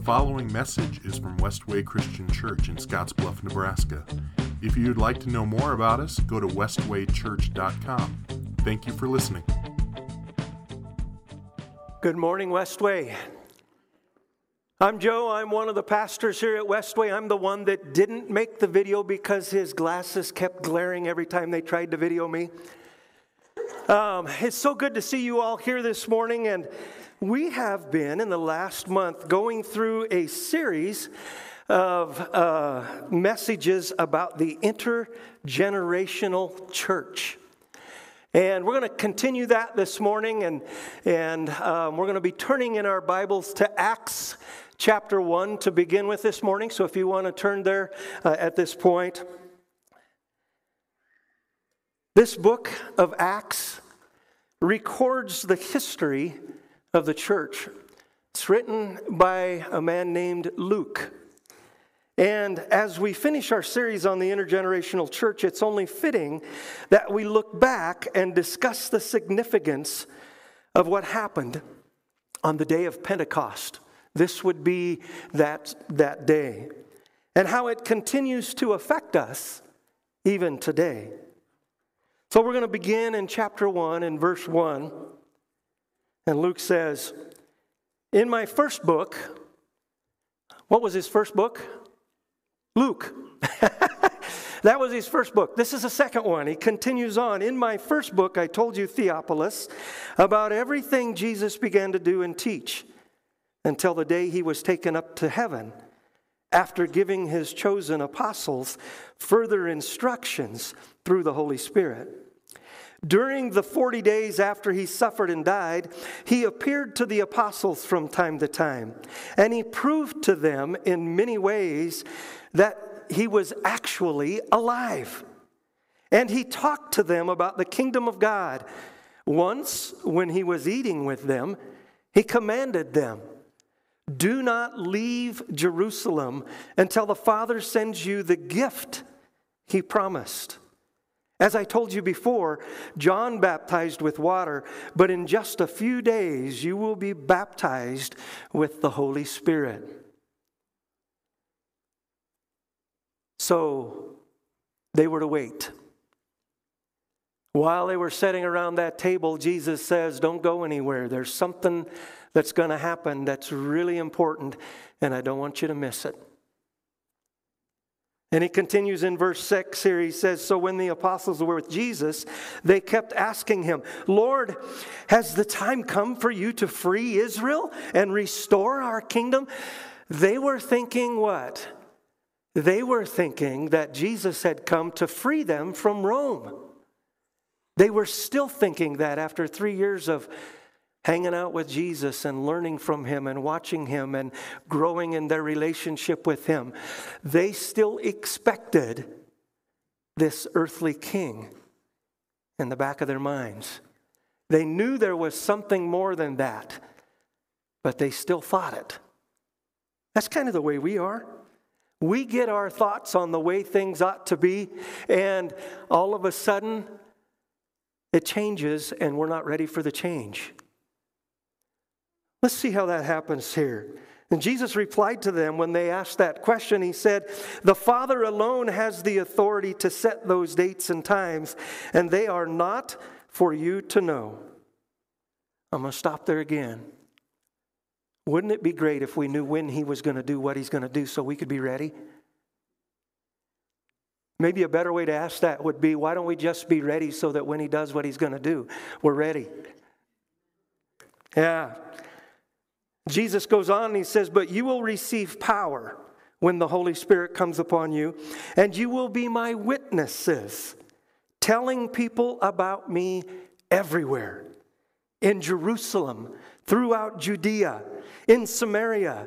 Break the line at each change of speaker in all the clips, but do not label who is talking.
The following message is from Westway Christian Church in Scottsbluff, Nebraska. If you'd like to know more about us, go to westwaychurch.com. Thank you for listening.
Good morning, Westway. I'm Joe. I'm one of the pastors here at Westway. I'm the one that didn't make the video because his glasses kept glaring every time they tried to video me. Um, it's so good to see you all here this morning, and we have been in the last month going through a series of uh, messages about the intergenerational church. And we're going to continue that this morning, and, and um, we're going to be turning in our Bibles to Acts chapter 1 to begin with this morning. So if you want to turn there uh, at this point, this book of Acts records the history of the church. It's written by a man named Luke. And as we finish our series on the intergenerational church, it's only fitting that we look back and discuss the significance of what happened on the day of Pentecost. This would be that, that day, and how it continues to affect us even today. So we're going to begin in chapter 1 and verse 1. And Luke says, In my first book, what was his first book? Luke. that was his first book. This is the second one. He continues on. In my first book, I told you, Theophilus, about everything Jesus began to do and teach until the day he was taken up to heaven after giving his chosen apostles further instructions through the Holy Spirit during the 40 days after he suffered and died, he appeared to the apostles from time to time, and he proved to them in many ways that he was actually alive. And he talked to them about the kingdom of God. Once, when he was eating with them, he commanded them Do not leave Jerusalem until the Father sends you the gift he promised as I told you before, John baptized with water, but in just a few days you will be baptized with the Holy Spirit. So they were to wait. While they were sitting around that table, Jesus says, Don't go anywhere. There's something that's going to happen that's really important, and I don't want you to miss it. And he continues in verse 6 here. He says, So when the apostles were with Jesus, they kept asking him, Lord, has the time come for you to free Israel and restore our kingdom? They were thinking what? They were thinking that Jesus had come to free them from Rome. They were still thinking that after three years of hanging out with Jesus and learning from him and watching him and growing in their relationship with him, they still expected this earthly king in the back of their minds. They knew there was something more than that, but they still thought it. That's kind of the way we are. We get our thoughts on the way things ought to be, and all of a sudden, it changes, and we're not ready for the change. Let's see how that happens here. And Jesus replied to them when they asked that question. He said, The Father alone has the authority to set those dates and times, and they are not for you to know. I'm going to stop there again. Wouldn't it be great if we knew when He was going to do what He's going to do so we could be ready? Maybe a better way to ask that would be why don't we just be ready so that when He does what He's going to do, we're ready? Yeah. Jesus goes on and he says, But you will receive power when the Holy Spirit comes upon you, and you will be my witnesses, telling people about me everywhere in Jerusalem, throughout Judea, in Samaria,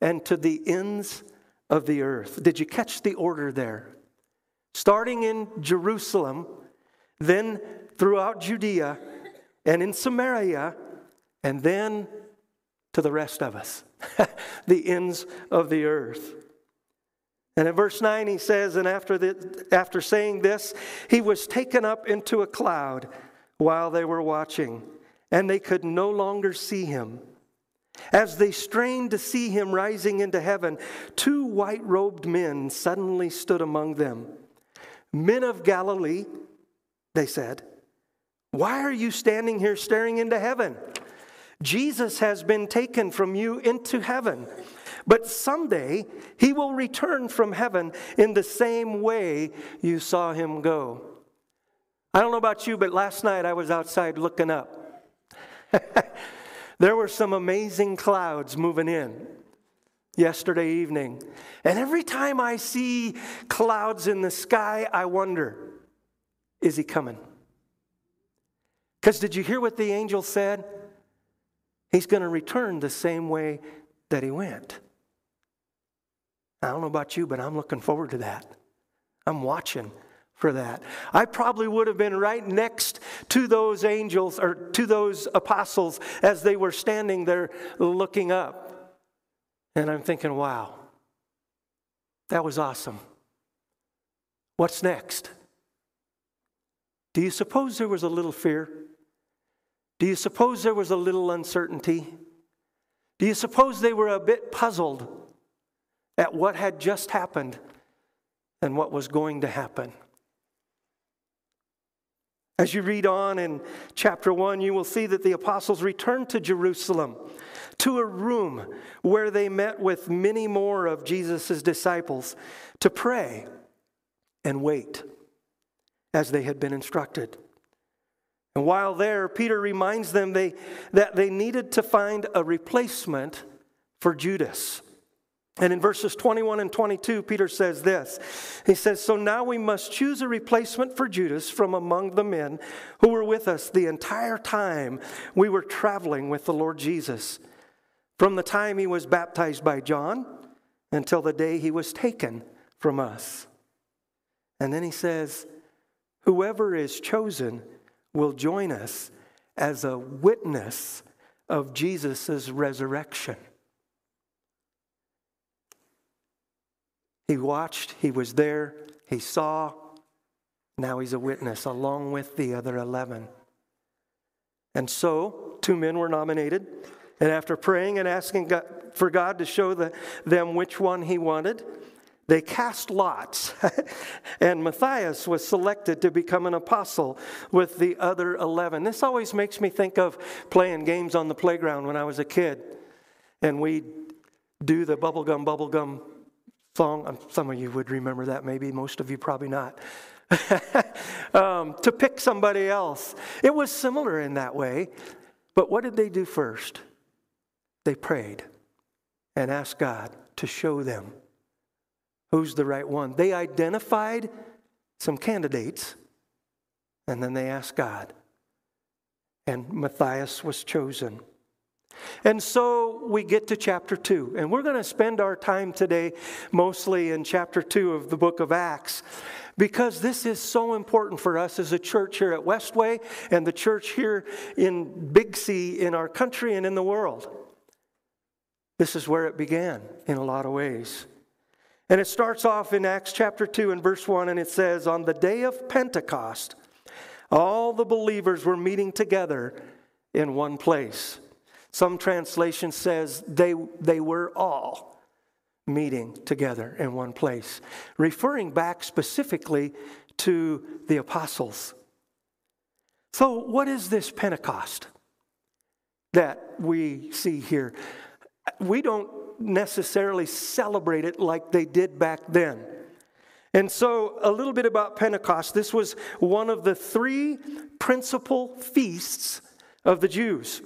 and to the ends of the earth. Did you catch the order there? Starting in Jerusalem, then throughout Judea, and in Samaria, and then to the rest of us, the ends of the earth. And in verse 9, he says, And after, the, after saying this, he was taken up into a cloud while they were watching, and they could no longer see him. As they strained to see him rising into heaven, two white robed men suddenly stood among them. Men of Galilee, they said, why are you standing here staring into heaven? Jesus has been taken from you into heaven, but someday he will return from heaven in the same way you saw him go. I don't know about you, but last night I was outside looking up. there were some amazing clouds moving in yesterday evening. And every time I see clouds in the sky, I wonder is he coming? Because did you hear what the angel said? He's going to return the same way that he went. I don't know about you, but I'm looking forward to that. I'm watching for that. I probably would have been right next to those angels or to those apostles as they were standing there looking up. And I'm thinking, wow, that was awesome. What's next? Do you suppose there was a little fear? Do you suppose there was a little uncertainty? Do you suppose they were a bit puzzled at what had just happened and what was going to happen? As you read on in chapter 1, you will see that the apostles returned to Jerusalem to a room where they met with many more of Jesus' disciples to pray and wait as they had been instructed. And while there, Peter reminds them they, that they needed to find a replacement for Judas. And in verses 21 and 22, Peter says this. He says, So now we must choose a replacement for Judas from among the men who were with us the entire time we were traveling with the Lord Jesus, from the time he was baptized by John until the day he was taken from us. And then he says, Whoever is chosen will join us as a witness of Jesus' resurrection. He watched, he was there, he saw, now he's a witness along with the other 11. And so, two men were nominated, and after praying and asking God, for God to show the, them which one he wanted, they cast lots, and Matthias was selected to become an apostle with the other 11. This always makes me think of playing games on the playground when I was a kid, and we'd do the bubblegum, bubblegum song. Um, some of you would remember that, maybe, most of you probably not. um, to pick somebody else. It was similar in that way, but what did they do first? They prayed and asked God to show them who's the right one. They identified some candidates, and then they asked God. And Matthias was chosen. And so we get to chapter 2, and we're going to spend our time today mostly in chapter 2 of the book of Acts because this is so important for us as a church here at Westway and the church here in Big C in our country and in the world. This is where it began in a lot of ways. And it starts off in Acts chapter 2 and verse 1, and it says, On the day of Pentecost, all the believers were meeting together in one place. Some translation says they, they were all meeting together in one place, referring back specifically to the apostles. So, what is this Pentecost that we see here? We don't necessarily celebrate it like they did back then. And so, a little bit about Pentecost. This was one of the three principal feasts of the Jews,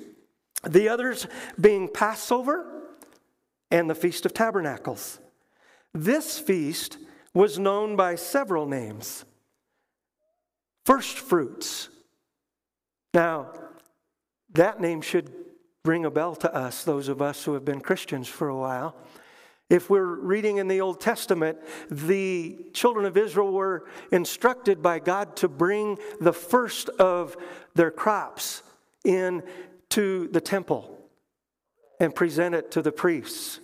the others being Passover and the Feast of Tabernacles. This feast was known by several names first fruits. Now, that name should ring a bell to us, those of us who have been Christians for a while. If we're reading in the Old Testament, the children of Israel were instructed by God to bring the first of their crops in to the temple and present it to the priests.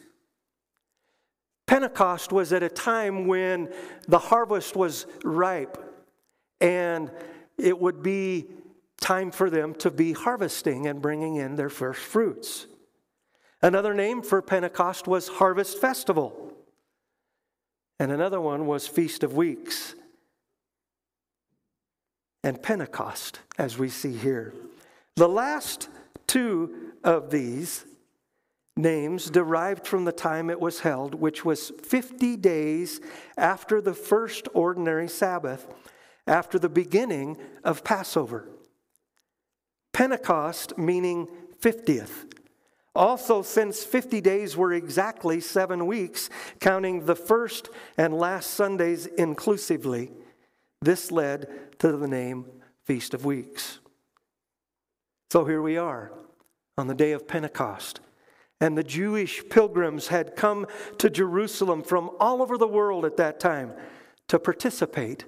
Pentecost was at a time when the harvest was ripe and it would be time for them to be harvesting and bringing in their first fruits. Another name for Pentecost was Harvest Festival, and another one was Feast of Weeks. And Pentecost, as we see here. The last two of these names derived from the time it was held, which was 50 days after the first ordinary Sabbath, after the beginning of Passover. Pentecost meaning 50th. Also, since 50 days were exactly seven weeks, counting the first and last Sundays inclusively, this led to the name Feast of Weeks. So here we are on the day of Pentecost. And the Jewish pilgrims had come to Jerusalem from all over the world at that time to participate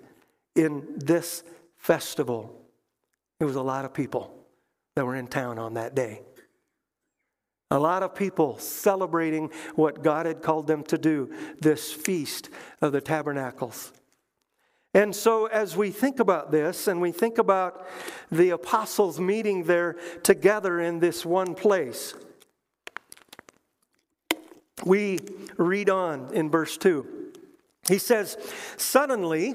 in this festival. It was a lot of people that were in town on that day. A lot of people celebrating what God had called them to do, this feast of the tabernacles. And so, as we think about this and we think about the apostles meeting there together in this one place, we read on in verse 2. He says, Suddenly,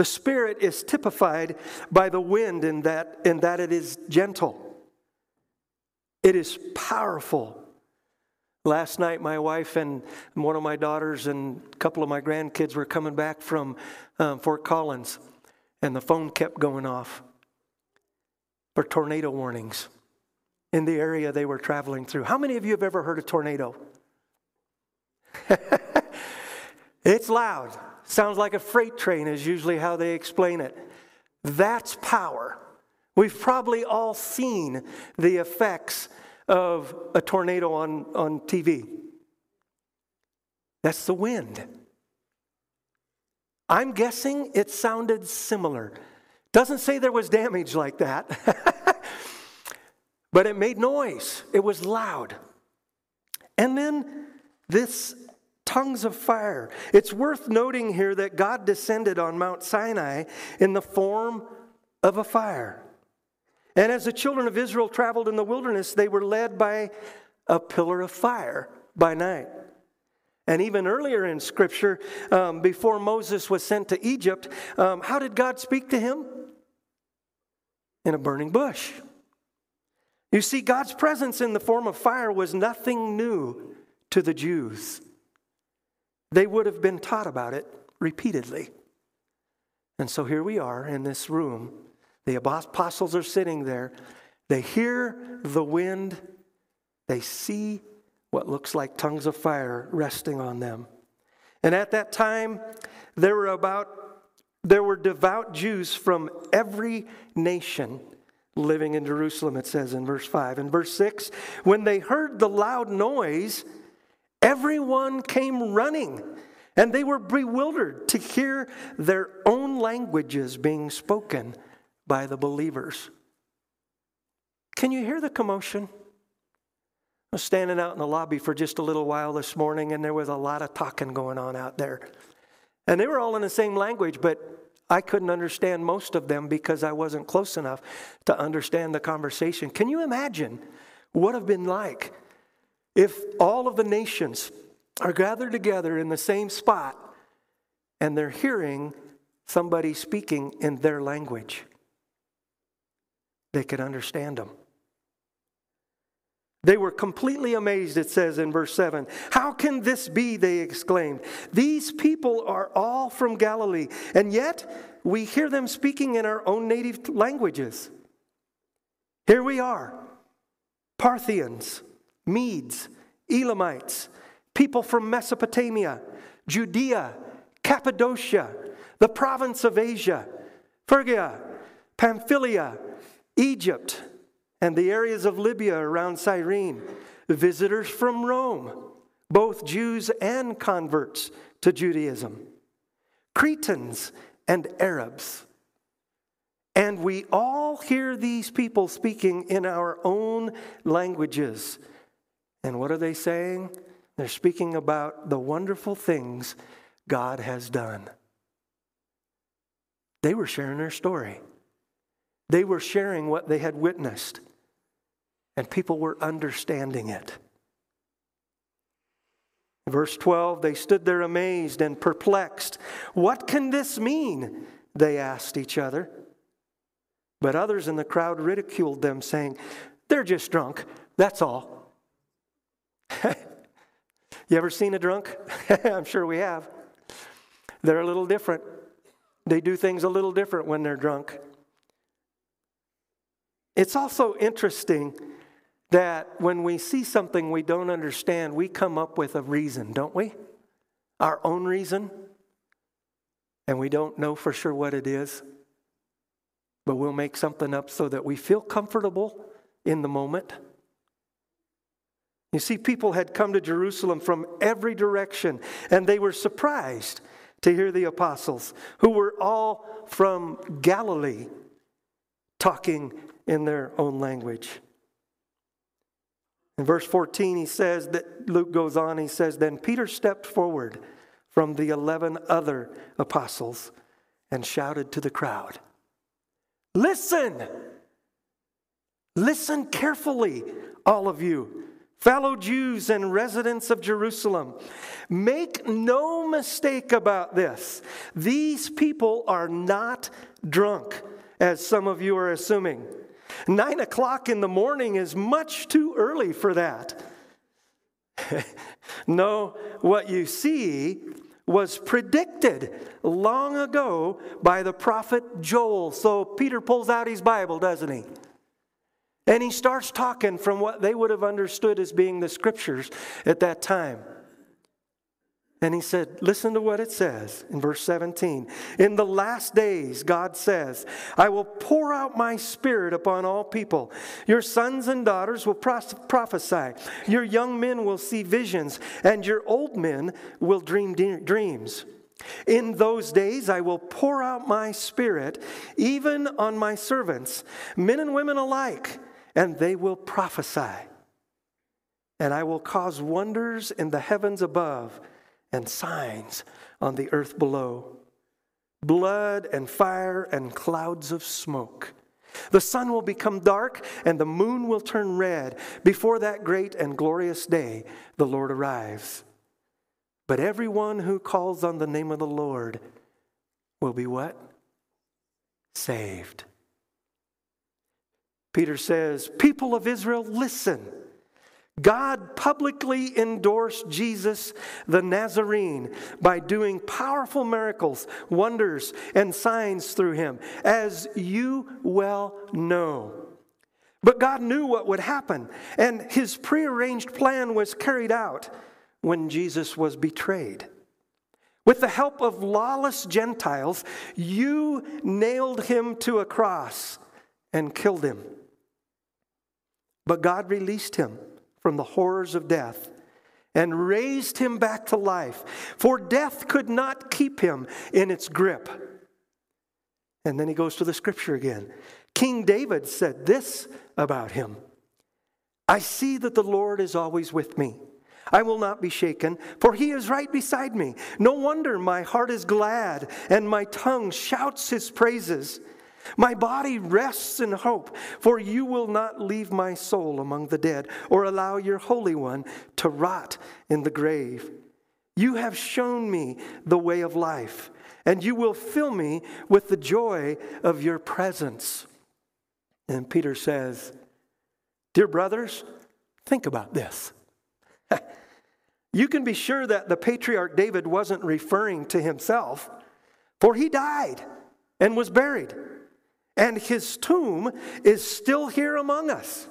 the Spirit is typified by the wind in that, in that it is gentle, it is powerful. Last night, my wife and one of my daughters and a couple of my grandkids were coming back from um, Fort Collins, and the phone kept going off for tornado warnings in the area they were traveling through. How many of you have ever heard a tornado? it's loud. Sounds like a freight train, is usually how they explain it. That's power. We've probably all seen the effects of a tornado on, on TV. That's the wind. I'm guessing it sounded similar. Doesn't say there was damage like that, but it made noise. It was loud. And then this tongues of fire. It's worth noting here that God descended on Mount Sinai in the form of a fire. And as the children of Israel traveled in the wilderness, they were led by a pillar of fire by night. And even earlier in Scripture, um, before Moses was sent to Egypt, um, how did God speak to him? In a burning bush. You see, God's presence in the form of fire was nothing new to the Jews. They would have been taught about it repeatedly. And so here we are in this room. The apostles are sitting there. They hear the wind. They see what looks like tongues of fire resting on them. And at that time, there were about there were devout Jews from every nation living in Jerusalem, it says in verse 5. and verse 6, when they heard the loud noise, Everyone came running, and they were bewildered to hear their own languages being spoken by the believers. Can you hear the commotion? I was standing out in the lobby for just a little while this morning, and there was a lot of talking going on out there. And they were all in the same language, but I couldn't understand most of them because I wasn't close enough to understand the conversation. Can you imagine what have been like if all of the nations are gathered together in the same spot and they're hearing somebody speaking in their language, they could understand them. They were completely amazed, it says in verse 7. How can this be? They exclaimed. These people are all from Galilee, and yet we hear them speaking in our own native languages. Here we are, Parthians, Medes, Elamites, people from Mesopotamia, Judea, Cappadocia, the province of Asia, Phrygia, Pamphylia, Egypt, and the areas of Libya around Cyrene, visitors from Rome, both Jews and converts to Judaism, Cretans and Arabs. And we all hear these people speaking in our own languages and what are they saying? They're speaking about the wonderful things God has done. They were sharing their story, they were sharing what they had witnessed, and people were understanding it. Verse 12, they stood there amazed and perplexed. What can this mean? They asked each other. But others in the crowd ridiculed them, saying, They're just drunk, that's all. you ever seen a drunk? I'm sure we have. They're a little different. They do things a little different when they're drunk. It's also interesting that when we see something we don't understand, we come up with a reason, don't we? Our own reason. And we don't know for sure what it is, but we'll make something up so that we feel comfortable in the moment. You see, people had come to Jerusalem from every direction, and they were surprised to hear the apostles, who were all from Galilee, talking in their own language. In verse 14, he says that Luke goes on, he says, Then Peter stepped forward from the 11 other apostles and shouted to the crowd, Listen! Listen carefully, all of you Fellow Jews and residents of Jerusalem, make no mistake about this. These people are not drunk, as some of you are assuming. Nine o'clock in the morning is much too early for that. no, what you see was predicted long ago by the prophet Joel. So Peter pulls out his Bible, doesn't he? And he starts talking from what they would have understood as being the scriptures at that time. And he said, Listen to what it says in verse 17. In the last days, God says, I will pour out my spirit upon all people. Your sons and daughters will prophesy. Your young men will see visions, and your old men will dream de- dreams. In those days, I will pour out my spirit even on my servants, men and women alike and they will prophesy. And I will cause wonders in the heavens above and signs on the earth below blood and fire and clouds of smoke. The sun will become dark and the moon will turn red before that great and glorious day the Lord arrives. But everyone who calls on the name of the Lord will be what? Saved. Peter says, People of Israel, listen. God publicly endorsed Jesus the Nazarene by doing powerful miracles, wonders, and signs through him, as you well know. But God knew what would happen, and his prearranged plan was carried out when Jesus was betrayed. With the help of lawless Gentiles, you nailed him to a cross and killed him. But God released him from the horrors of death and raised him back to life, for death could not keep him in its grip. And then he goes to the scripture again. King David said this about him I see that the Lord is always with me. I will not be shaken, for he is right beside me. No wonder my heart is glad and my tongue shouts his praises. My body rests in hope, for you will not leave my soul among the dead or allow your Holy One to rot in the grave. You have shown me the way of life, and you will fill me with the joy of your presence. And Peter says, Dear brothers, think about this. you can be sure that the patriarch David wasn't referring to himself, for he died and was buried. And his tomb is still here among us.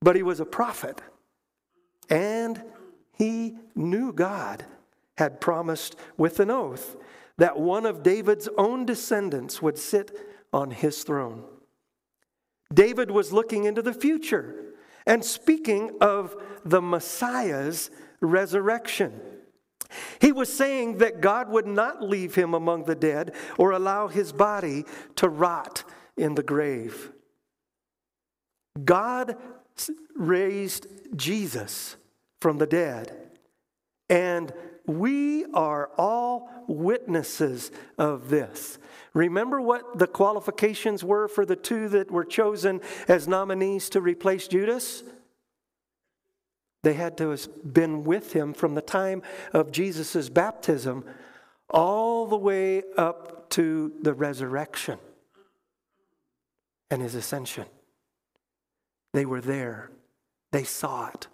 But he was a prophet, and he knew God had promised with an oath that one of David's own descendants would sit on his throne. David was looking into the future and speaking of the Messiah's resurrection. He was saying that God would not leave him among the dead or allow his body to rot in the grave. God raised Jesus from the dead, and we are all witnesses of this. Remember what the qualifications were for the two that were chosen as nominees to replace Judas? They had to have been with him from the time of Jesus' baptism all the way up to the resurrection and his ascension. They were there, they saw it.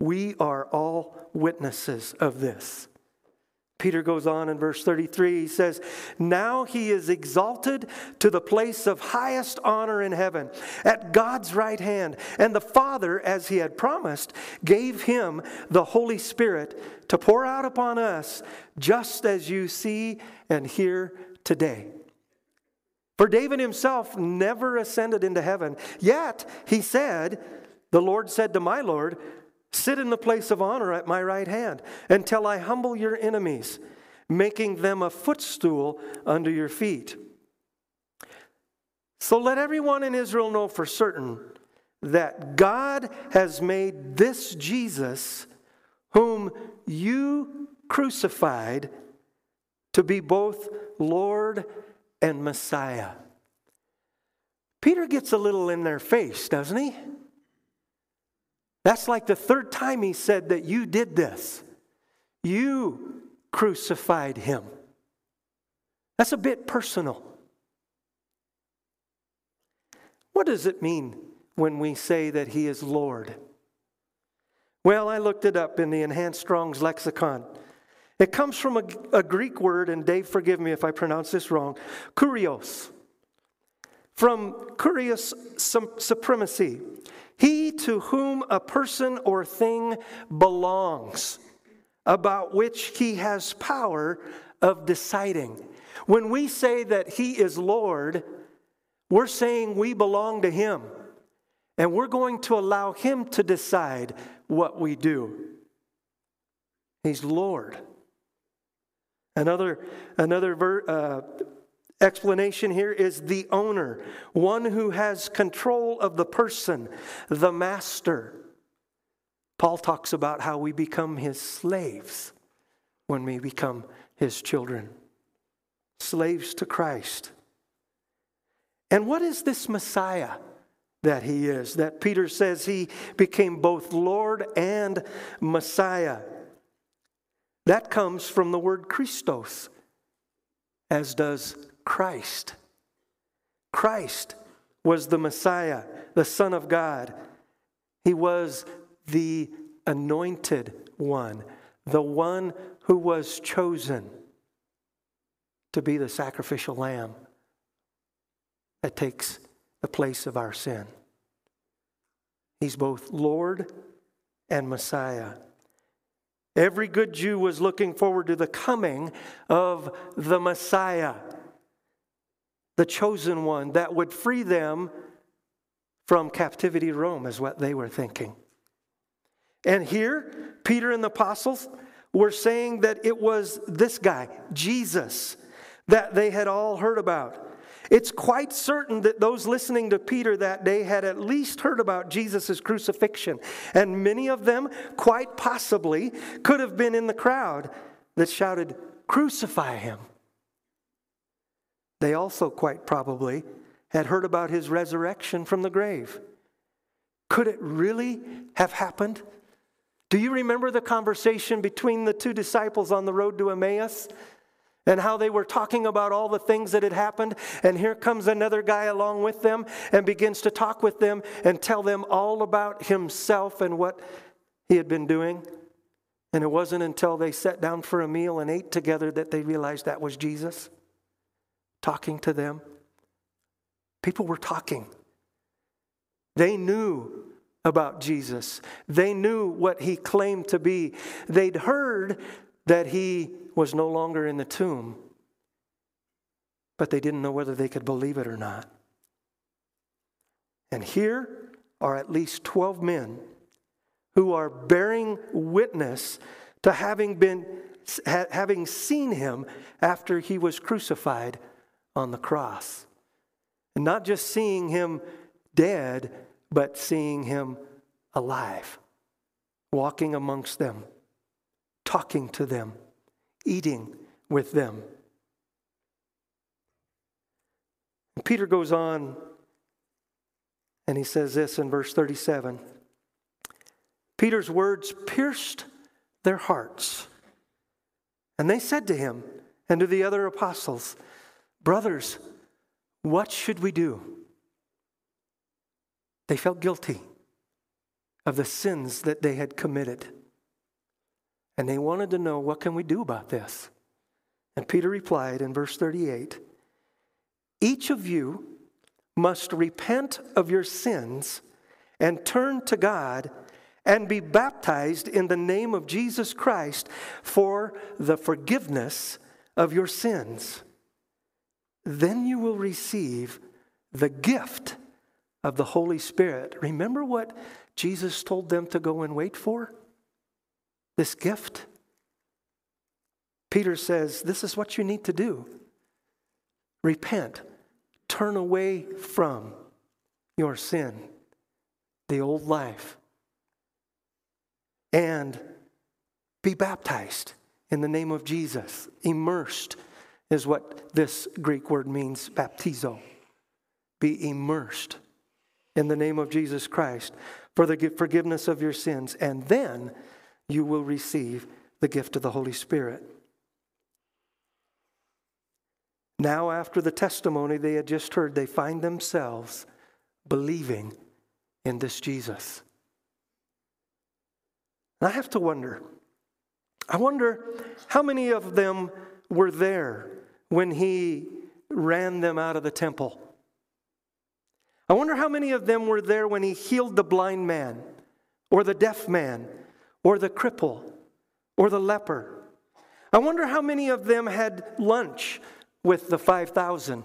We are all witnesses of this. Peter goes on in verse 33, he says, Now he is exalted to the place of highest honor in heaven, at God's right hand. And the Father, as he had promised, gave him the Holy Spirit to pour out upon us, just as you see and hear today. For David himself never ascended into heaven, yet he said, The Lord said to my Lord, Sit in the place of honor at my right hand until I humble your enemies, making them a footstool under your feet. So let everyone in Israel know for certain that God has made this Jesus, whom you crucified, to be both Lord and Messiah. Peter gets a little in their face, doesn't he? That's like the third time he said that you did this. You crucified him. That's a bit personal. What does it mean when we say that he is Lord? Well, I looked it up in the Enhanced Strong's lexicon. It comes from a, a, Greek word, and Dave, forgive me if I pronounce this wrong, kurios. From kurios supremacy, he to whom a person or thing belongs, about which he has power of deciding. When we say that he is Lord, we're saying we belong to him, and we're going to allow him to decide what we do. He's Lord. Another, another uh, explanation here is the owner, one who has control of the person, the master. Paul talks about how we become his slaves when we become his children, slaves to Christ. And what is this Messiah that he is? That Peter says he became both Lord and Messiah. That comes from the word Christos, as does Christ. Christ was the Messiah, the Son of God. He was the anointed one, the one who was chosen to be the sacrificial lamb that takes the place of our sin. He's both Lord and Messiah. Every good Jew was looking forward to the coming of the Messiah the chosen one that would free them from captivity to Rome, is what they were thinking. And here, Peter and the apostles were saying that it was this guy, Jesus, that they had all heard about. It's quite certain that those listening to Peter that day had at least heard about Jesus' crucifixion, and many of them, quite possibly, could have been in the crowd that shouted, Crucify him! They also, quite probably, had heard about his resurrection from the grave. Could it really have happened? Do you remember the conversation between the two disciples on the road to Emmaus and how they were talking about all the things that had happened? And here comes another guy along with them and begins to talk with them and tell them all about himself and what he had been doing. And it wasn't until they sat down for a meal and ate together that they realized that was Jesus talking to them. People were talking. They knew about Jesus, they knew what he claimed to be. They'd heard that he was no longer in the tomb, but they didn't know whether they could believe it or not. And here are at least 12 men who are bearing witness to having been having seen him after he was crucified on the cross. And not just seeing him dead, but seeing him alive, walking amongst them, talking to them, eating with them. And Peter goes on and he says this in verse 37 Peter's words pierced their hearts. And they said to him and to the other apostles, Brothers, what should we do? They felt guilty of the sins that they had committed. And they wanted to know, what can we do about this? And Peter replied in verse 38 Each of you must repent of your sins and turn to God and be baptized in the name of Jesus Christ for the forgiveness of your sins then you will receive the gift of the Holy Spirit. Remember what Jesus told them to go and wait for? This gift? Peter says, This is what you need to do repent, turn away from your sin, the old life, and be baptized in the name of Jesus, immersed is what this Greek word means, baptizo. Be immersed in the name of Jesus Christ for the forgiveness of your sins, and then you will receive the gift of the Holy Spirit. Now, after the testimony they had just heard, they find themselves believing in this Jesus. And I have to wonder I wonder how many of them were there when he ran them out of the temple. I wonder how many of them were there when he healed the blind man, or the deaf man, or the cripple, or the leper. I wonder how many of them had lunch with the 5,000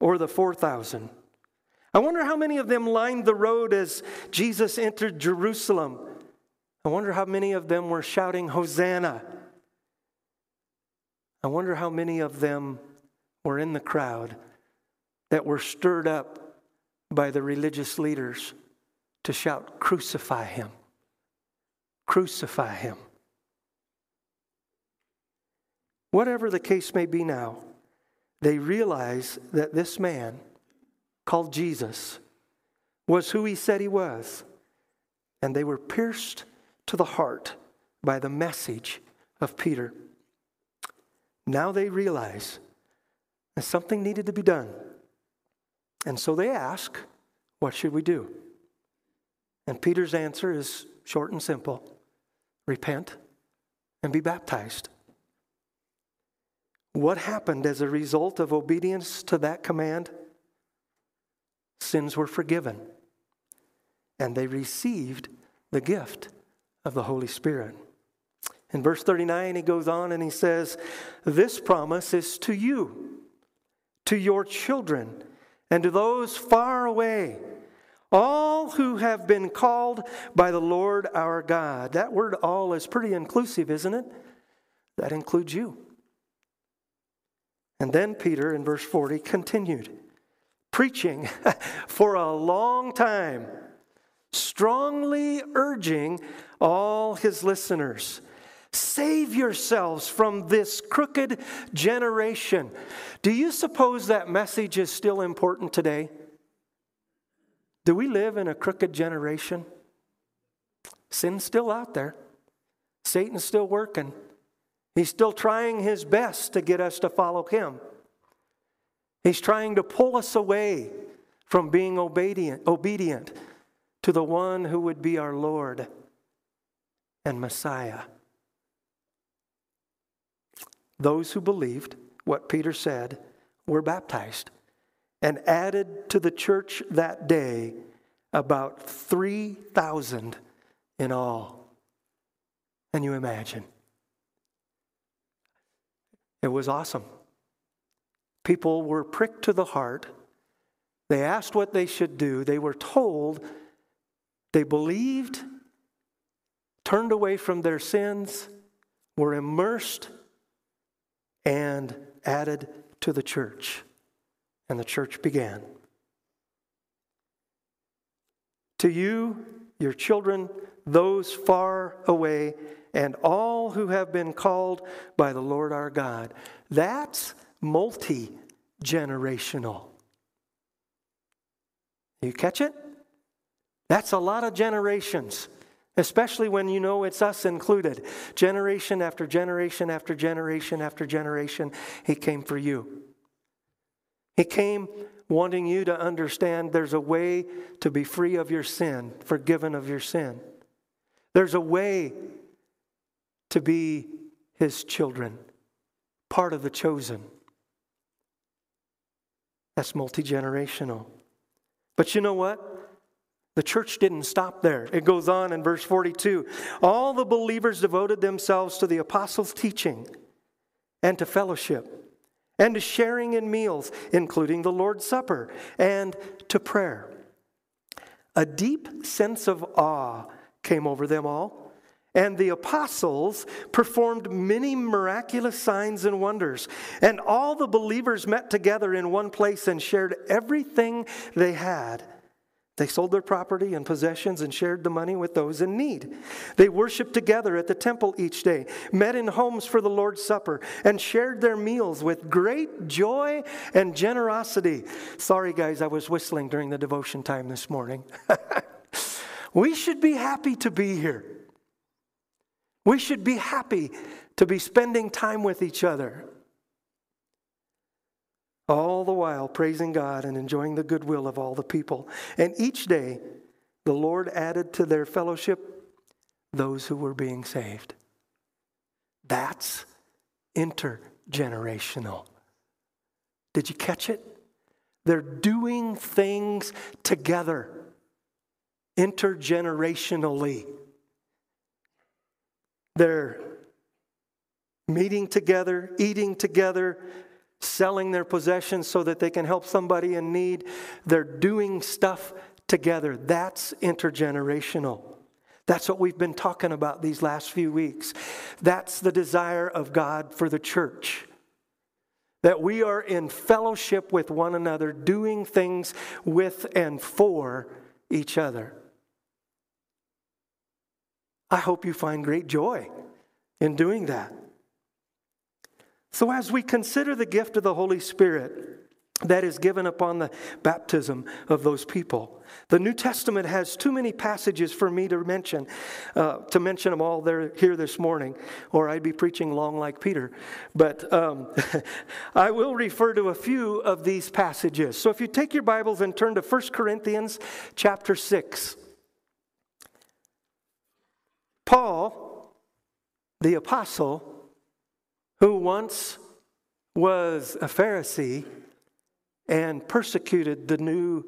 or the 4,000. I wonder how many of them lined the road as Jesus entered Jerusalem. I wonder how many of them were shouting, Hosanna I wonder how many of them were in the crowd that were stirred up by the religious leaders to shout, Crucify him! Crucify him! Whatever the case may be now, they realize that this man, called Jesus, was who he said he was, and they were pierced to the heart by the message of Peter. Now they realize that something needed to be done. And so they ask, What should we do? And Peter's answer is short and simple repent and be baptized. What happened as a result of obedience to that command? Sins were forgiven, and they received the gift of the Holy Spirit. In verse 39, he goes on and he says, This promise is to you, to your children, and to those far away, all who have been called by the Lord our God. That word all is pretty inclusive, isn't it? That includes you. And then Peter in verse 40 continued, preaching for a long time, strongly urging all his listeners Save yourselves from this crooked generation. Do you suppose that message is still important today? Do we live in a crooked generation? Sin's still out there, Satan's still working. He's still trying his best to get us to follow him. He's trying to pull us away from being obedient, obedient to the one who would be our Lord and Messiah those who believed what Peter said were baptized and added to the church that day about 3,000 in all. Can you imagine? It was awesome. People were pricked to the heart. They asked what they should do. They were told. They believed, turned away from their sins, were immersed and added to the church. And the church began. To you, your children, those far away, and all who have been called by the Lord our God. That's multi generational. You catch it? That's a lot of generations especially when you know it's us included. Generation after generation after generation after generation, He came for you. He came wanting you to understand there's a way to be free of your sin, forgiven of your sin. There's a way to be His children, part of the chosen. That's multi generational. But you know what? The church didn't stop there. It goes on in verse 42. All the believers devoted themselves to the apostles' teaching and to fellowship and to sharing in meals, including the Lord's Supper, and to prayer. A deep sense of awe came over them all, and the apostles performed many miraculous signs and wonders. And all the believers met together in one place and shared everything they had they sold their property and possessions and shared the money with those in need. They worshiped together at the temple each day, met in homes for the Lord's Supper, and shared their meals with great joy and generosity. Sorry, guys, I was whistling during the devotion time this morning. we should be happy to be here. We should be happy to be spending time with each other all the while praising God and enjoying the goodwill of all the people. And each day, the Lord added to their fellowship those who were being saved. That's intergenerational. Did you catch it? They're doing things together, intergenerationally. They're meeting together, eating together, selling their possessions so that they can help somebody in need. They're doing stuff together. That's intergenerational. That's what we've been talking about these last few weeks. That's the desire of God for the church. That we are in fellowship with one another, doing things with and for each other. I hope you find great joy in doing that. So, as we consider the gift of the Holy Spirit that is given upon the baptism of those people, the New Testament has too many passages for me to mention, uh, to mention them all there, here this morning, or I'd be preaching long like Peter. But um, I will refer to a few of these passages. So, if you take your Bibles and turn to 1 Corinthians chapter 6, Paul, the apostle, who once was a Pharisee and persecuted the new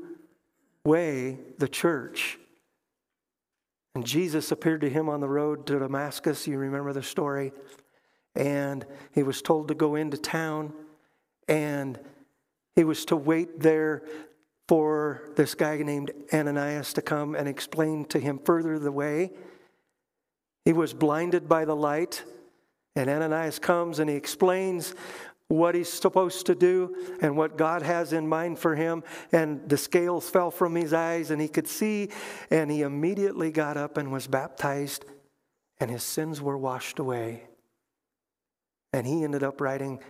way, the church. And Jesus appeared to him on the road to Damascus. You remember the story. And he was told to go into town and he was to wait there for this guy named Ananias to come and explain to him further the way. He was blinded by the light and Ananias comes and he explains what he's supposed to do and what God has in mind for him. And the scales fell from his eyes and he could see. And he immediately got up and was baptized, and his sins were washed away. And he ended up writing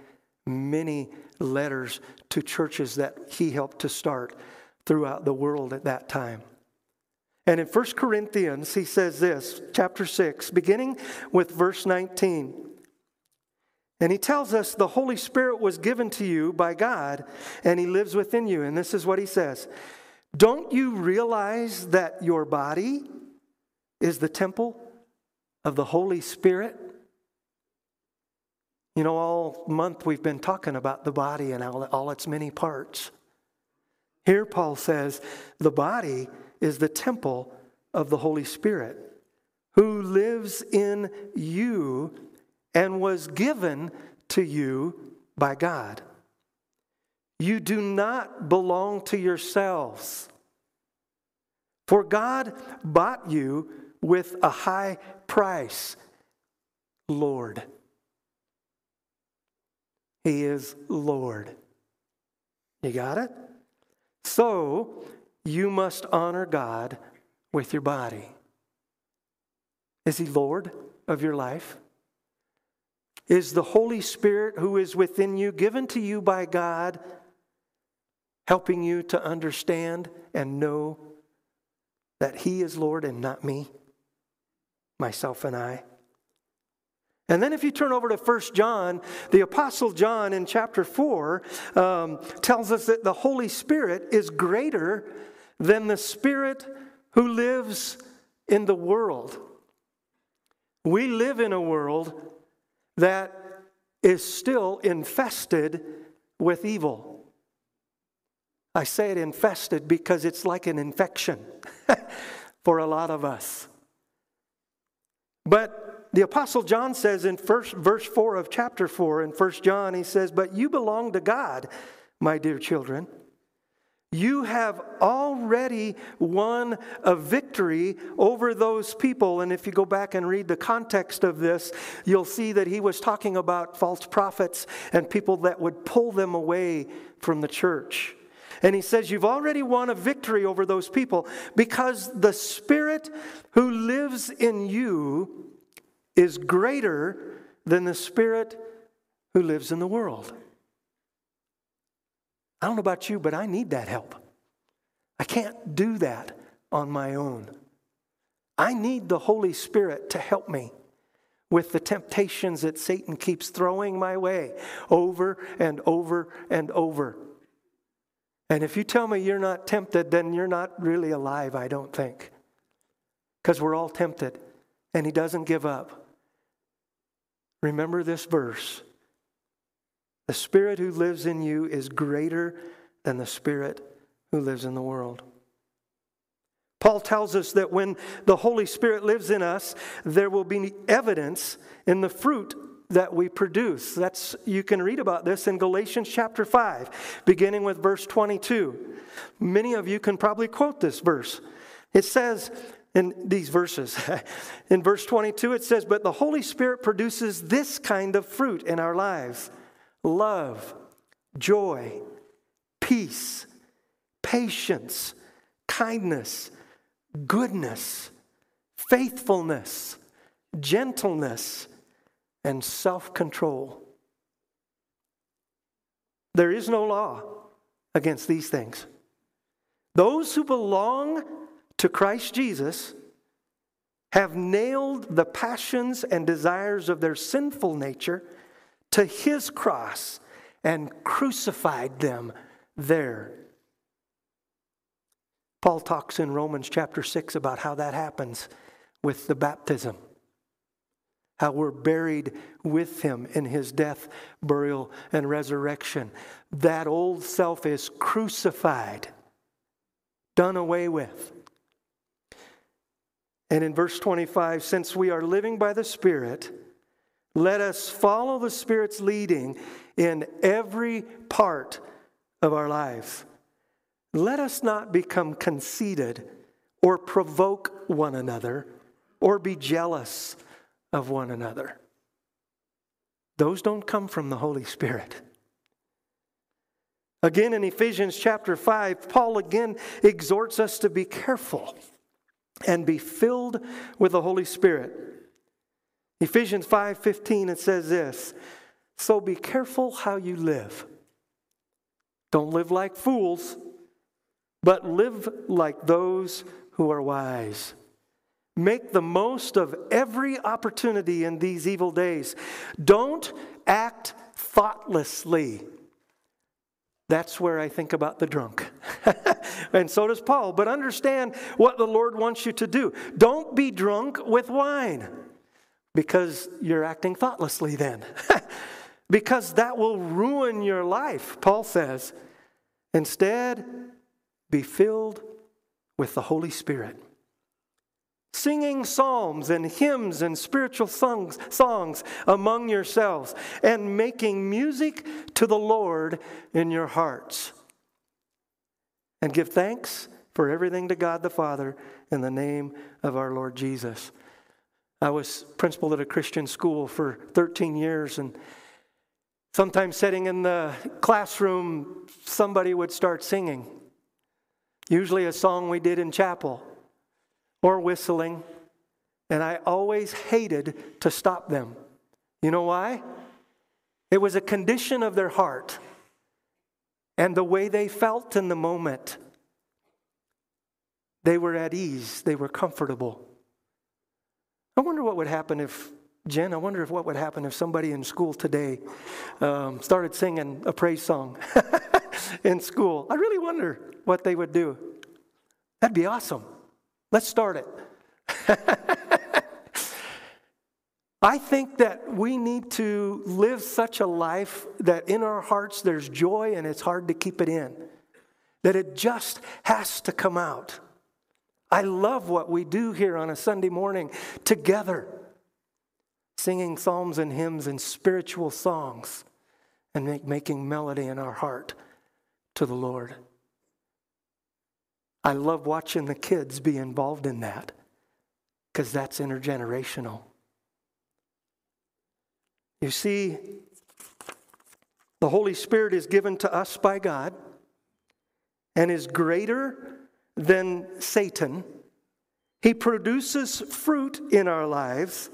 many letters to churches that he helped to start throughout the world at that time. And in 1 Corinthians, he says this, chapter 6, beginning with verse 19. And he tells us the Holy Spirit was given to you by God and he lives within you. And this is what he says Don't you realize that your body is the temple of the Holy Spirit? You know, all month we've been talking about the body and all, its many parts. Here, Paul says, the body is the temple of the Holy Spirit who lives in you and was given to you by God. You do not belong to yourselves, for God bought you with a high price, Lord. He is Lord. You got it? So you must honor God with your body. Is He Lord of your life? is the Holy Spirit who is within you, given to you by God, helping you to understand and know that He is Lord and not me, myself and I. And then, if you turn over to 1 John, the Apostle John in chapter 4 um, tells us that the Holy Spirit is greater than the Spirit who lives in the world. We live in a world that is still infested with evil. I say it infested because it's like an infection for a lot of us. But the Apostle John says in first, verse 4 of chapter 4 in First John, he says, But you belong to God, my dear children. You have already won a victory over those people. And if you go back and read the context of this, you'll see that he was talking about false prophets and people that would pull them away from the church. And he says, You've already won a victory over those people because the Spirit who lives in you is greater than the Spirit who lives in the world. I don't know about you, but I need that help. I can't do that on my own. I need the Holy Spirit to help me with the temptations that Satan keeps throwing my way over and over and over. And if you tell me you're not tempted, then you're not really alive, I don't think. Because we're all tempted, and he doesn't give up. Remember this verse the Spirit who lives in you is greater than the Spirit who lives in the world. Paul tells us that when the Holy Spirit lives in us, there will be evidence in the fruit that we produce. That's you can read about this in Galatians chapter 5, beginning with verse 22. Many of you can probably quote this verse. It says in these verses, in verse 22 it says, "But the Holy Spirit produces this kind of fruit in our lives." love, joy, peace, patience, kindness, goodness, faithfulness, gentleness, and self control. There is no law against these things. Those who belong to Christ Jesus have nailed the passions and desires of their sinful nature to his cross and crucified them there. Paul talks in Romans chapter 6 about how that happens with the baptism, how we're buried with him in his death, burial, and resurrection. That old self is crucified, done away with. And in verse 25, since we are living by the Spirit, let us follow the Spirit's leading in every part of our life. Let us not become conceited or provoke one another or be jealous of one another. Those don't come from the Holy Spirit. Again, in Ephesians chapter 5, Paul again exhorts us to be careful and be filled with the Holy Spirit. Ephesians 5:15 it says this, so be careful how you live. Don't live like fools, but live like those who are wise. Make the most of every opportunity in these evil days. Don't act thoughtlessly. That's where I think about the drunk. and so does Paul. But understand what the Lord wants you to do. Don't be drunk with wine because you're acting thoughtlessly then. because that will ruin your life, Paul says. Instead, be filled with the Holy Spirit. Singing psalms and hymns and spiritual songs, songs among yourselves, and making music to the Lord in your hearts. And give thanks for everything to God the Father in the name of our Lord Jesus. I was principal at a Christian school for 13 years, and sometimes sitting in the classroom, somebody would start singing, usually a song we did in chapel or whistling, and I always hated to stop them. You know why? It was a condition of their heart and the way they felt in the moment. They were at ease, they were comfortable. I wonder what would happen if, Jen, I wonder if what would happen if somebody in school today um, started singing a praise song in school. I really wonder what they would do. That'd be awesome. Let's start it. I think that we need to live such a life that in our hearts there's joy and it's hard to keep it in, that it just has to come out. I love what we do here on a Sunday morning together, singing psalms and hymns and spiritual songs and make, making melody in our heart to the Lord. I love watching the kids be involved in that because that's intergenerational. You see, the Holy Spirit is given to us by God and is greater than Satan. He produces fruit in our lives,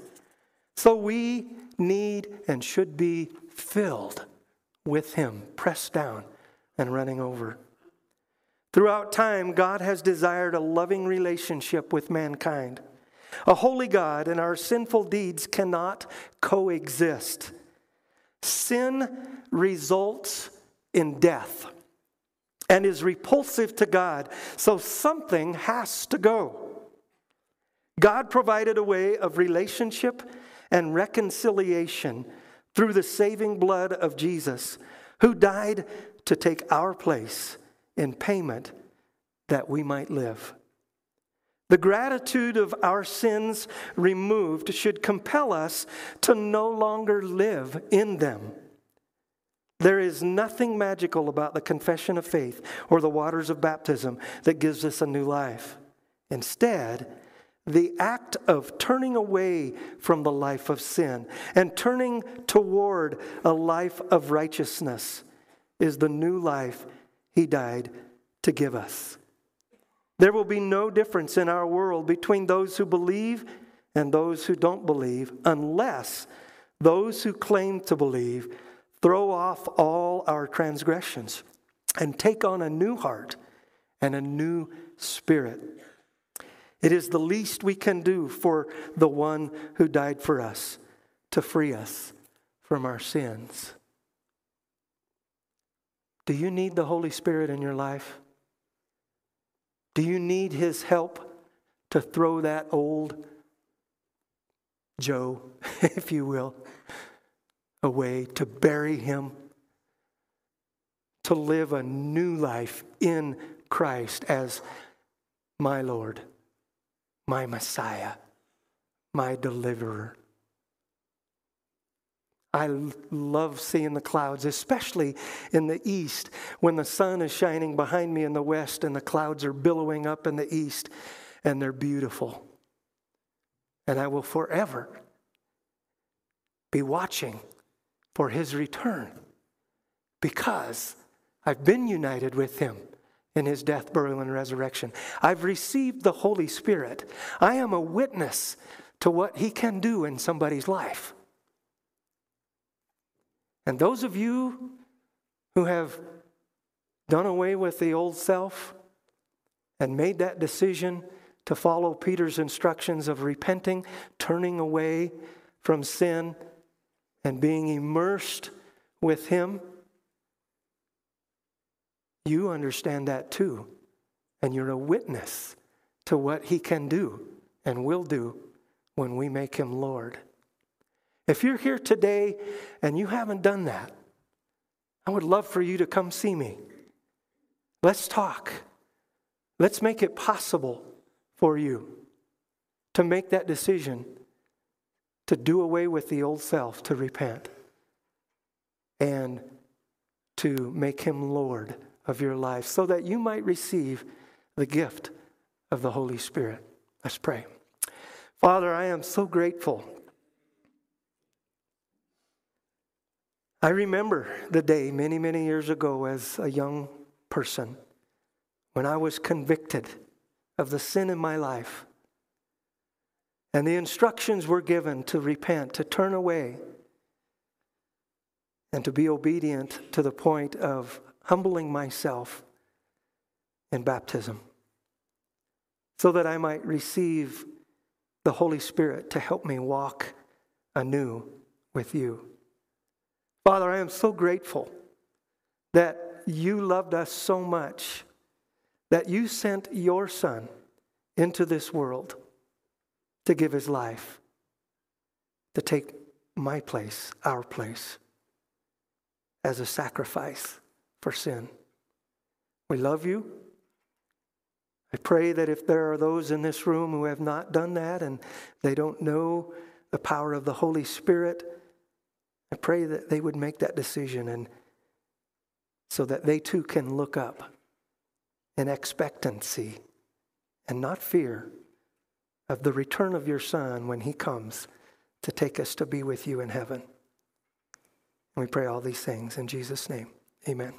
so we need and should be filled with Him, pressed down and running over. Throughout time, God has desired a loving relationship with mankind. A holy God and our sinful deeds cannot coexist. Sin results in death and is repulsive to God. So something has to go. God provided a way of relationship and reconciliation through the saving blood of Jesus, who died to take our place in payment that we might live. The gratitude of our sins removed should compel us to no longer live in them. There is nothing magical about the confession of faith or the waters of baptism that gives us a new life. Instead, the act of turning away from the life of sin and turning toward a life of righteousness is the new life he died to give us. There will be no difference in our world between those who believe and those who don't believe unless those who claim to believe throw off all our transgressions and take on a new heart and a new spirit. It is the least we can do for the one who died for us to free us from our sins. Do you need the Holy Spirit in your life? Do you need His help to throw that old Joe, if you will, a way to bury him, to live a new life in Christ as my Lord, my Messiah, my deliverer. I love seeing the clouds, especially in the east when the sun is shining behind me in the west and the clouds are billowing up in the east and they're beautiful. And I will forever be watching for his return because I've been united with him in his death, burial, and resurrection. I've received the Holy Spirit. I am a witness to what he can do in somebody's life. And those of you who have done away with the old self and made that decision to follow Peter's instructions of repenting, turning away from sin, and being immersed with Him, you understand that too. And you're a witness to what He can do and will do when we make Him Lord. If you're here today and you haven't done that, I would love for you to come see me. Let's talk. Let's make it possible for you to make that decision to do away with the old self, to repent, and to make him Lord of your life so that you might receive the gift of the Holy Spirit. Let's pray. Father, I am so grateful. I remember the day many, many years ago as a young person when I was convicted of the sin in my life and the instructions were given to repent, to turn away, and to be obedient to the point of humbling myself in baptism so that I might receive the Holy Spirit to help me walk anew with you. Father, I am so grateful that you loved us so much that you sent your Son into this world to give his life, to take my place, our place, as a sacrifice for sin. We love you. I pray that if there are those in this room who have not done that and they don't know the power of the Holy Spirit, I pray that they would make that decision and so that they too can look up in expectancy and not fear of the return of your Son when he comes to take us to be with you in heaven. And we pray all these things in Jesus' name. Amen.